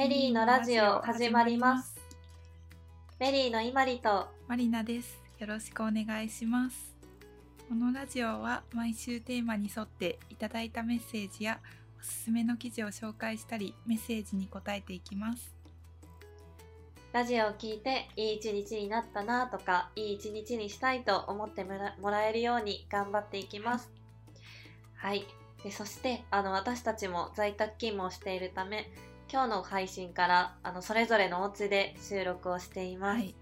メリーのラジオ始まります。メリーのいまりとマリナです。よろしくお願いします。このラジオは毎週テーマに沿っていただいたメッセージやおすすめの記事を紹介したりメッセージに答えていきます。ラジオを聞いていい一日になったなとかいい一日にしたいと思ってもらもらえるように頑張っていきます。はい。でそしてあの私たちも在宅勤務をしているため今日の配信からあのそれぞれのお家で収録をしています。はい。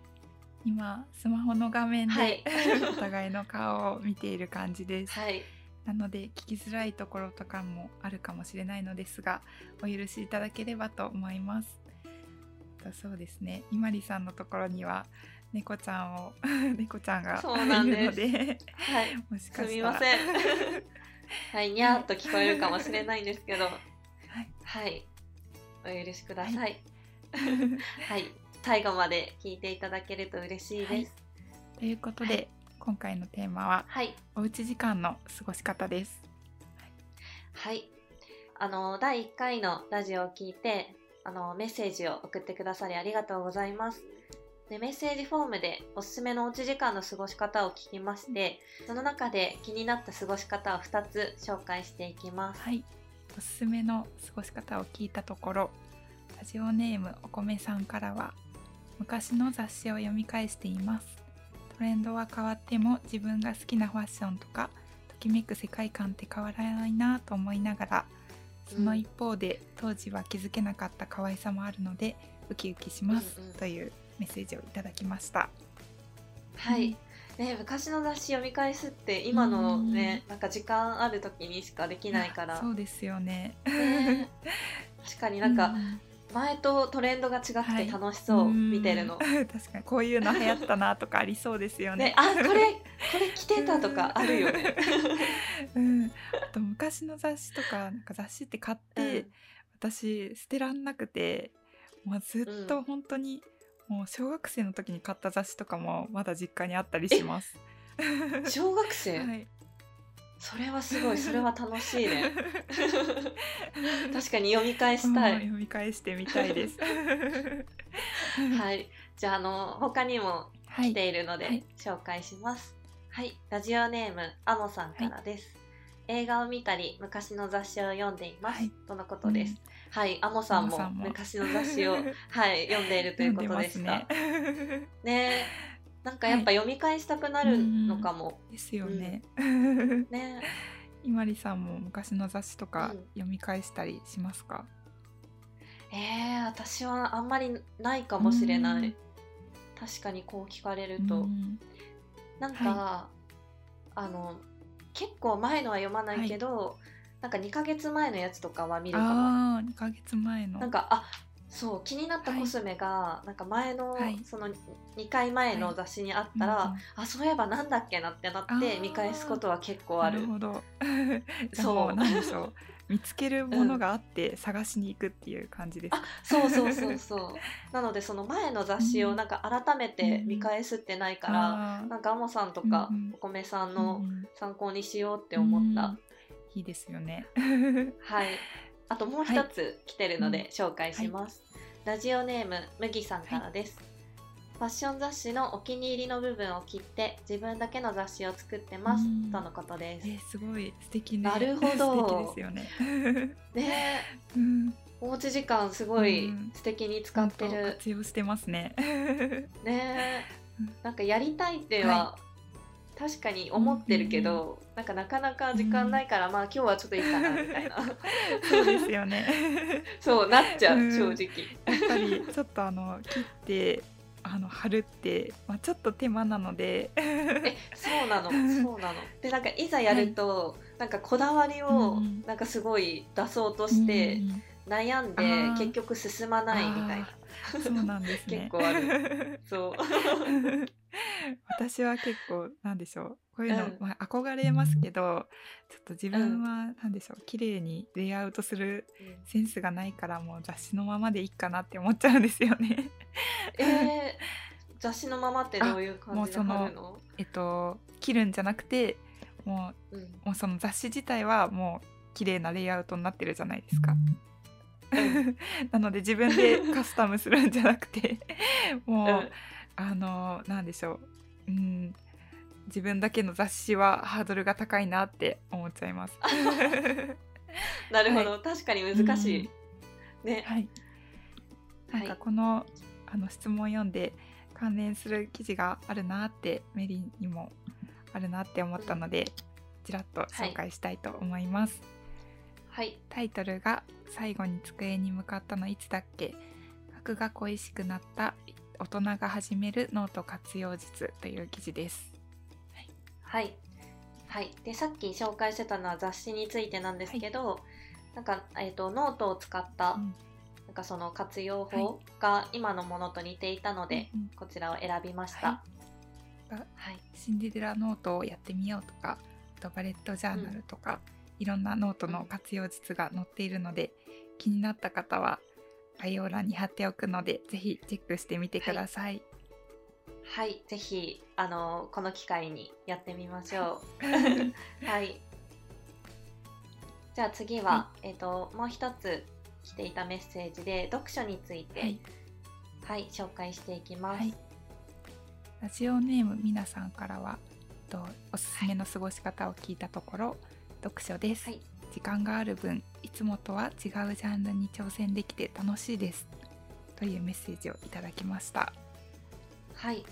今スマホの画面で、はい お互いの顔を見ている感じです。はい。なので聞きづらいところとかもあるかもしれないのですがお許しいただければと思います。だそうですね。いまりさんのところには猫ちゃんを 猫ちゃんがいるのではい。もしかすみません。はい、にゃーっと聞こえるかもしれないんですけど、はい、はい。お許しください。はい。最後まで聞いていただけると嬉しいです。ということで、今回のテーマははい。おうち時間の過ごし方です。はい。あの、第1回のラジオを聞いて、あの、メッセージを送ってくださりありがとうございます。で、メッセージフォームでおすすめのおうち時間の過ごし方を聞きまして、その中で気になった過ごし方を2つ紹介していきます。はい、おすすめの過ごし方を聞いたところラジオネームお米さんからは昔の雑誌を読み返しています。トレンドは変わっても自分が好きなファッションとかときめく世界観って変わらないなと思いながらその一方で、当時は気づけなかった可愛さもあるのでウキウキします、うんうん。というメッセージをいただきました。はい。ね、昔の雑誌読み返すって今のね、なんか時間ある時にしかできないから。そうですよね。ね。確かになんかうん前とトレンドが違くて楽しそう、うん見てるの。確かにこういうの流行ったなとかありそうですよね。ね、あこれこれ着てたとかあるよね。うん、あと昔の雑誌とかなんか雑誌って買って、うん。私捨てらんなくてもうずっうと本当に、もう小学生の時に買った雑誌とかもまだ実家にあったりします。小学生、はい、それはすごいそれは楽しいね。確かに読み返したい。読み返してみたいです。はい、じゃああの他にもはい来ているので、はい紹介します。はい、ラジオネームあもさんからです。映画を見たり昔の雑誌を読んでいます、はいとのことです。はい、あもさんも昔の雑誌を はい読んでいるということでした。ね。ねなんかやっぱ読み返したくなるのかも。ですよね。ねいまりさんも昔の雑誌とかうん読み返したりしますか？えー、私はあんまりないかもしれなうんい。確かにこう聞かれると。うんなんか、あの結構前のは読まないけど、なんか2ヶ月前のやつとかは見るかも。ああ、二ヶ月前の。なんかあそう気になったコスメが、なんか前の、はい。その2回前の雑誌にあったら、うんうん。あそういえばなんだっけなってなって見返すことは結構ある。なる。ほど。そそうう、なんでしょう。見つけるものがあって探しに行くっていう感じです。あそうそうそうそう。なのでその前の雑誌をなんか改めて見返すってないから、あー。なんかアモさんとかうんうん。お米さんうのん。参考にしようって思った、うんいいですよね。はい。あともう一つ来てるので紹介します。ラジオネーム麦さんからです。ファッション雑誌のお気に入りの部分を切って自分だけの雑誌を作ってます、うんとのことです。え、すごい素敵ね。なるほど素敵ですよね。ねえうん、おうち時間すごいうん素敵に使って本当る。活用してますね。ねなんかやりたいっては、確かに思ってるけど、なんかなかなか時間ないから、まあ今日はちょっといいかなみたいな。そうですよね。そうなっちゃう、うん。正直。やっぱりちょっとあの切ってあの貼るって、まあ、ちょっと手間なので。えそうなのそうなの。でなんかいざやると、なんかこだわりをうんなんかすごい出そうとしてうん悩んで、結局進まないみたいな。そうなんですね。結構ある。そう 私は結構なんでしょうこういうの、うん。まあ、憧れますけどちょっと自分はなんでしょう綺麗にレイアウトするセンスがないからもう雑誌のままでいいかなって思っちゃうんですよね。えー、雑誌のままってどういう感じで貼るの？えっと切るんじゃなくてもうん。うもうその雑誌自体はもう綺麗なレイアウトになってるじゃないですか。なので自分でカスタムするんじゃなくてもう、うんあのなんでしょう、うん、自分だけの雑誌はハードルが高いなって思っちゃいます。なるほど、確かに難しい、ね。はい、なんかこの,、あの質問を読んで関連する記事があるなってメリーにもあるなって思ったので、ちらっと紹介したいと思います。はい。タイトルが「最後に机に向かったのいつだっけ？学が恋しくなった大人が始めるノート活用術」という記事です。はい。はい。でさっき紹介してたのは雑誌についてなんですけど、なんか、えー、とノートを使った、うん。なんかその活用法が今のものと似ていたので、うんうん。こちらを選びました。ははい、シンデレラノートをやってみようとかあとバレットジャーナルとか、いろんなノートの活用術が載っているので気になった方は概要欄に貼っておくのでぜひチェックしてみてください。はい、ぜひあのこの機会にやってみましょう。はい。じゃあ次は、はえっ、ともう一つ来ていたメッセージで読書について、ははいい、紹介していきます。はいラジオネームみなさんからはとおすすめの過ごし方を聞いたところ、読書です、はい時間がある分いつもとは違うジャンルに挑戦できて楽しいです。というメッセージをいただきました。はい。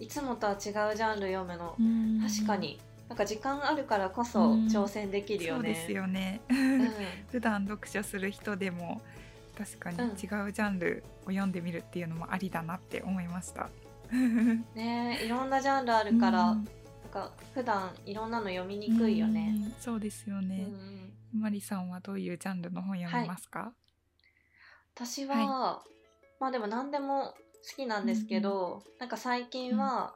いつもとは違うジャンル読むの、確確かに。なんか時間あるからこそうん。挑戦できるよね。そうですよね。うん。普段読書する人でも確かにうん。違うジャンルを読んでみるっていうのもありだなって思いました。ねいろんなジャンルあるから、うん。なんか普段いろんなの読みにくいよね。うん。そうですようんね。マリさんはどういうジャンルの本読みますか？私は、まあでも何でも好きなんですけど、なんか最近は、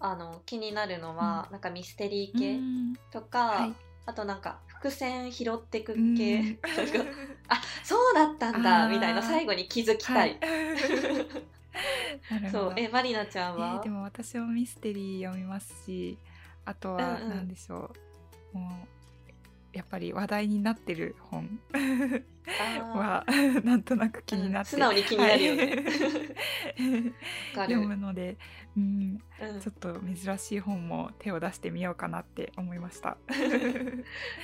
あの気になるのは、なんかミステリー系うん。とか、はい。あとなんか伏線拾ってくうん。系、あそうだったんだみたいな最後に気づきたい。そう。えマリナちゃんえは、ーでも私もミステリー読みますしあとはうんうん。何でしょう、もうやっぱり話題になってる本は なんとなく気になって、うん素直に気になるよね。はい読る、むので、うん、うん。ちょっと珍しい本も手を出してみようかなって思いました。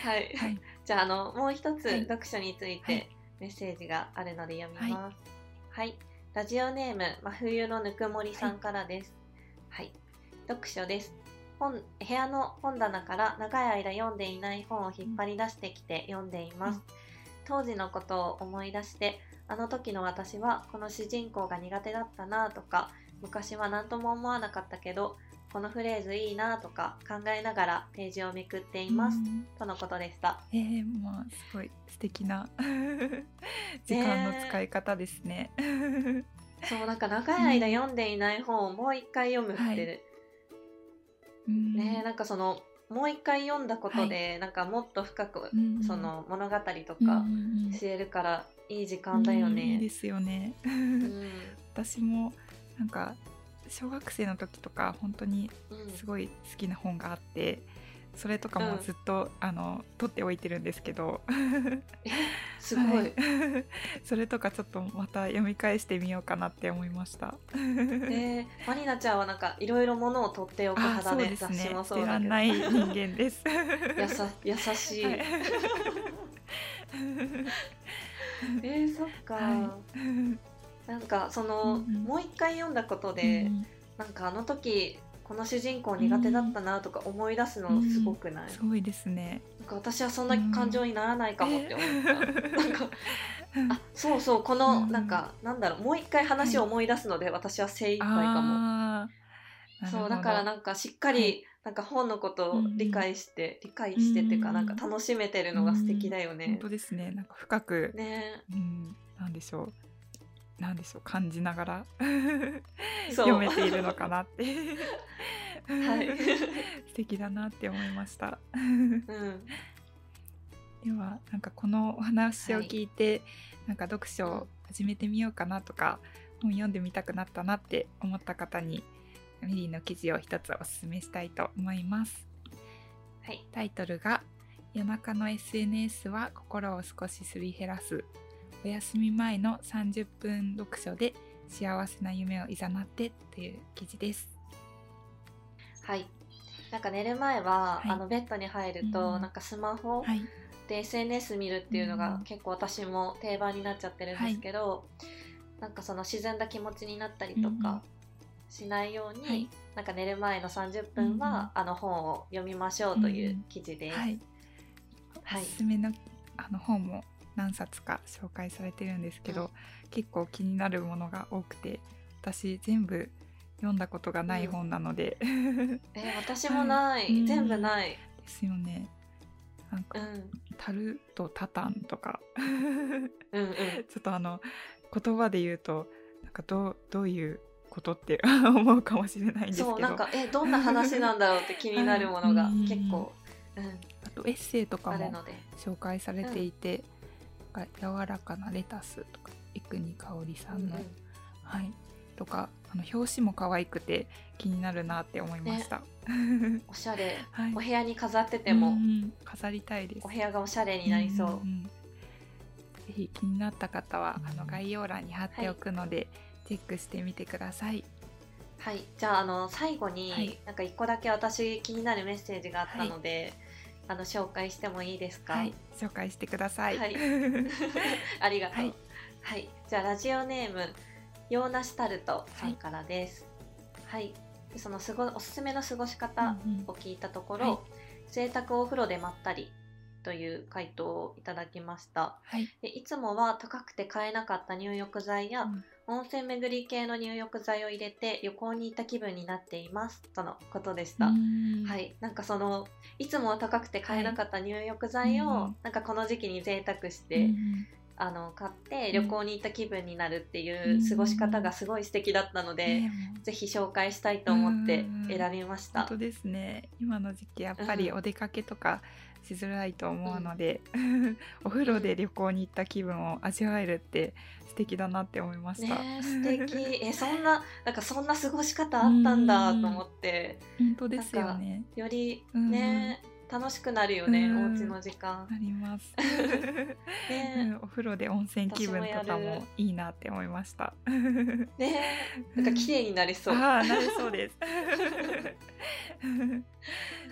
はい、はい、じゃああのもう一つはい。読書についはてメッセージがあるので読みます。はい、ラジオネーム真冬のぬくもりさんからです。はい、読書です。本部屋の本棚から長い間読んでいない本を引っ張り出してきて読んでいます。当時のことを思い出して、あの時の私はこの主人公が苦手だったなとか、昔は何とも思わなかったけど、このフレーズいいなとか考えながらページをめくっています。うんとのことでした。えー、まあすごい素敵な 時間の使い方ですね。そうなんか長い間読んでいない本をもう一回読むって、はいうんねなんかそのもう一回読んだことで、なんかもっと深く、うんその物語とうんか知れるからいい時間だようんいいね。ですよね。うん。私もなんか小学生の時とか本当にうん。すごい好きな本があってそれとかもうん。ずっと、あの取っておいてるんですけど。すごい、はい。それとかちょっとまた読み返してみようかなって思いました。えー、マリナちゃんはなんかいろいろものを取っておくあ派だね。雑誌も捨そうだけど。ない人間です。やさ優しい、はい。えー、そっか、はなんかその、うんうん。もう一回読んだことで、うん。なんかあの時この主人公苦手だったなとか思い出すのすごくない、すごいですね。なんか私はそんな感情にならないかもって思った、えなんかあそうそうこの、うん。なんかなんだろうもう一回話を思い出すので私は精一杯かも、そうだからなんかしっかり、はい。なんか本のことを理解して、理解してっていうかうんなんか楽しめてるのが素敵だよほどね。本。当ですね。なんか深く、ね。うん、なんでしょう。なんでしょう感じながら読めているのかなって。はい。素敵だなって思いました。うん。ではなんかこのお話を聞いて、なんか読書を始めてみようかなとか、本読んでみたくなったなって思った方にメリーの記事を一つおすすめしたいと思います。はい。タイトルが「夜中の SNS は心を少しすり減らすお休み前の30分読書で幸せな夢をいざなってという記事です。はい。なんか寝る前は、はい。あのベッドに入ると、うんなんかスマホはい、で SNS 見るっていうのがうん結構私も定番になっちゃってるんですけど、なんかその沈んだ気持ちになったりとうんうん。かしないように、はい、なんか寝る前の30分は、あの本を読みましょうという記事です。はい、はい。おすすめのあの本も何冊か紹介されてるんですけど、うん結構気になるものが多くて私全部読んだことがない本なので、え 私もない、はい。全部ない。ですよね。なんかうん「タルとタタン」とか。うんうん。ちょっとあの言葉で言うとなんかどうどういうことって思うかもしれないんですけど。そうなんかえどんな話なんだろうって気になるものが はい。結構、うん、あとエッセイとかもあるので。紹介されていて「なんか柔らかなレタス」とか生国香織さんの、うんうん。はい。とかあの表紙も可愛くて気になるなって思いました、おしゃれ、はい。お部屋に飾っててうも、ん。飾りたいです。お部屋がおしゃれになりそう。んんぜひ気になった方はあの概要欄に貼っておくので、チェックしてみてください。はい、じゃああの最後に、はい。なんか一個だけ私気になるメッセージがあったので、あの紹介してもいいですか？はい紹介してくださいはい ありがとう。ははいい、じゃあラジオネームヨーナシタルトさんからです。はい。でそのすごおすすめの過ごし方うんうんを聞いたところ、はい贅沢お風呂でまったりという回答をいただきました。はいでいつもは高くて買えなかった入浴剤や、うん温泉巡り系の入浴剤を入れて旅行に行った気分になっていますとのことでした。うん。はい、なんかそのいつもは高くて買えなかった入浴剤を、うん。なんかこの時期に贅沢しうて、ん。あの買ってうん旅行に行った気分になるっていううん。過ごし方がすごい素敵だったので、ねもうぜひ紹介したいと思ってうん。選びました。本当ですね。今の時期やっぱりうん。お出かけとかしづらいと思うので、お風呂で旅行に行った気分を味わえるって素敵だなって思いました、ねえ素敵。えそんななんかそんな過ごし方あったんだと思って。本当ですよね。よりうんね、楽しくなるよね、うんお家の時間。あります、ねうんお風呂で温泉気分とか私もいいなって思いました。ねなんか綺麗になりそう。ああなりそうです。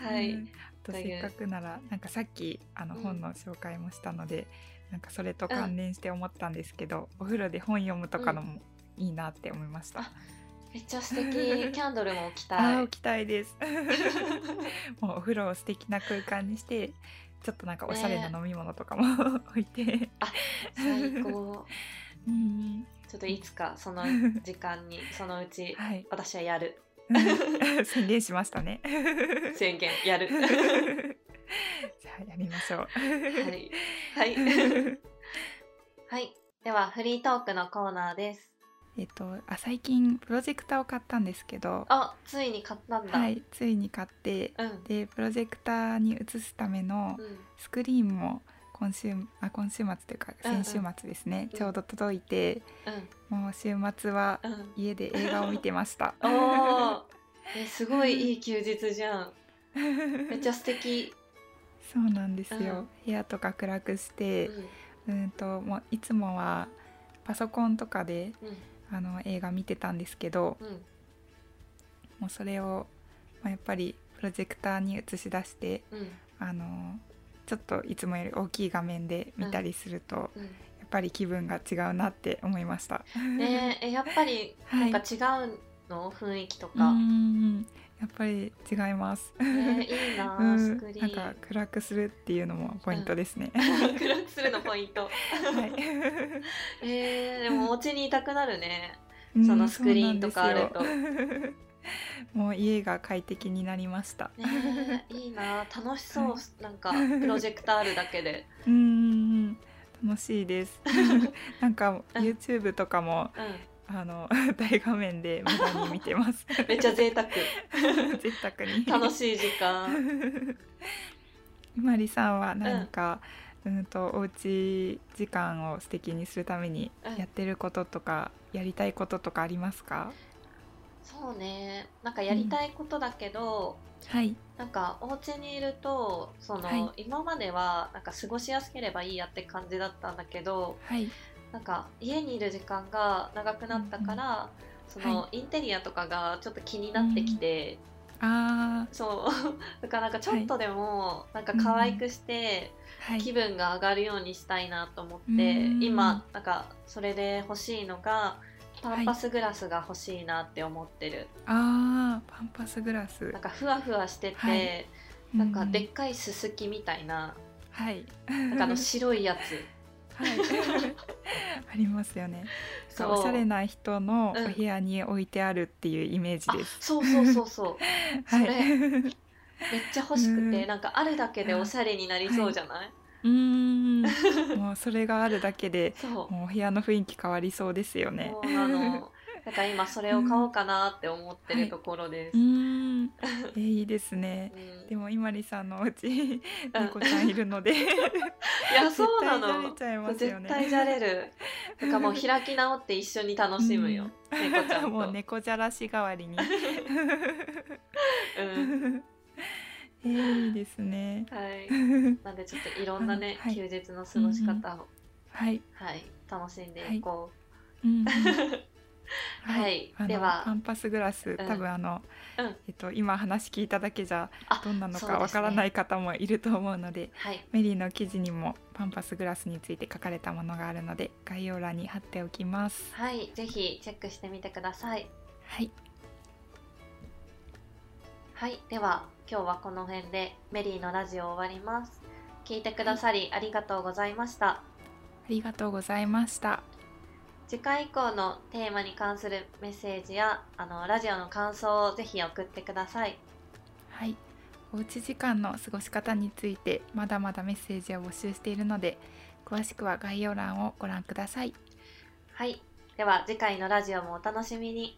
はい。うんとせっかくならなんかさっきあのうん。本の紹介もしたので、なんかそれと関連して思ったんですけど、お風呂で本読むとかのもいいなって思いました。あめっちゃ素敵。キャンドルも置きあたい。あ置。きたいです。もうお風呂を素敵な空間にしてちょっとなんかおしゃれな飲み物とかも、置いて、最高。うん、ちょっといつかその時間にそのうちはい。私はやる 宣言しましたね。宣言やる。じゃあやりましょう。はいはいはい。ではフリートークのコーナーです。えっとあ最近プロジェクターを買ったんですけど、あついに買ったんだ。はいついに買ってうん。でプロジェクターに映すためのうんスクリーンも今週あ今週末というかうんうん先週末ですね、うんちょうど届いてもう週末はうんうん。家で映画を見てました。おお。えすごいいい休日じゃん。めっちゃ素敵。そうなんですよ、うん部屋とか暗くしうて、んうん、ともういつもはパソコンとかでうんあの映画見てたんですけどうんもうそれを、まあ、やっぱりプロジェクターに映し出してうんあのちょっといつもより大きい画面で見たりすると、やうん。っぱり気分が違うなって思いました。ねええやっぱり はいなんか違うの？雰囲気とうか。んやっぱり違います。ねいいなあ うんスクリーンなんか暗くするっていうのもポイントですね。暗くするのポイント。はい。えー、でもお家にいたくなるね。うんそのスクリーンとかあると もう家が快適になりました。ねえいいなあ楽しそう、はなんかプロジェクターあるだけで。うんうんうん楽しいです。なんかうん YouTube とかもうあの 大画面で無駄に見てます。ん、めっちゃ贅沢。贅沢に。楽しい時間。まりさんは何か、うん、とおうち時間を素敵にするためにうんやってることとか、やりたいこととかありますか？そうね。なんかやりたいことだけど、はい。なんかお家にいるとその、はい。今まではなんか過ごしやすければいいやって感じだったんだけど、はい。なんか家にいる時間が長くなったから、その、はインテリアとかがちょっと気になってきて、あそう。だからなんかちょっとでもなんか可愛くして気分が上がるようにしたいなと思って、うん。今なんかそれで欲しいのがパンパスグラスが欲しいなって思ってる、あーパンパスグラス。なんかふわふわしてて、はい。なんかうでっかいすすきみたいな、はい。なんかあの白いやつ。はい。ありますよね。そうおしゃれな人のうんお部屋に置いてあるっていうイメージあです、そうそうそうそう。はい。それめっちゃ欲しくて、うん。なんかあるだけでおしゃれになりそうじゃない、うーん。もうそれがあるだけでそう。もうお部屋の雰囲気変わりそうですよね。だから今それを買おうかなって思ってるところです、うーんえいいですね。うん。でも今里さんのお家猫ちゃんいるので。いやそうな絶対じゃね。絶対じゃれる。だからもう開き直って一緒に楽しむよ、猫ちゃんと。もう猫じゃらし代わりに。うんえーいいですね。はい。なんでちょっといろんなね、はい。休日の過ごし方を、はい、はい。楽しんでいこう。んうんう はい、では。パンパスグラス、多分あの、うん。えっと今話聞いただけじゃあどんなのかわからない方もいると思うのではい。メリーの記事にもパンパスグラスについて書かれたものがあるので概要欄に貼っておきます。はい。ぜひチェックしてみてください。はいはいでは今日はこの辺でメリーのラジオを終わります。聞いてくださりありがとうございました、ありがとうございました。次回以降のテーマに関するメッセージやあのラジオの感想をぜひ送ってください。はい。おうち時間の過ごし方についてまだまだメッセージを募集しているので詳しくは概要欄をご覧ください。はい。では次回のラジオもお楽しみに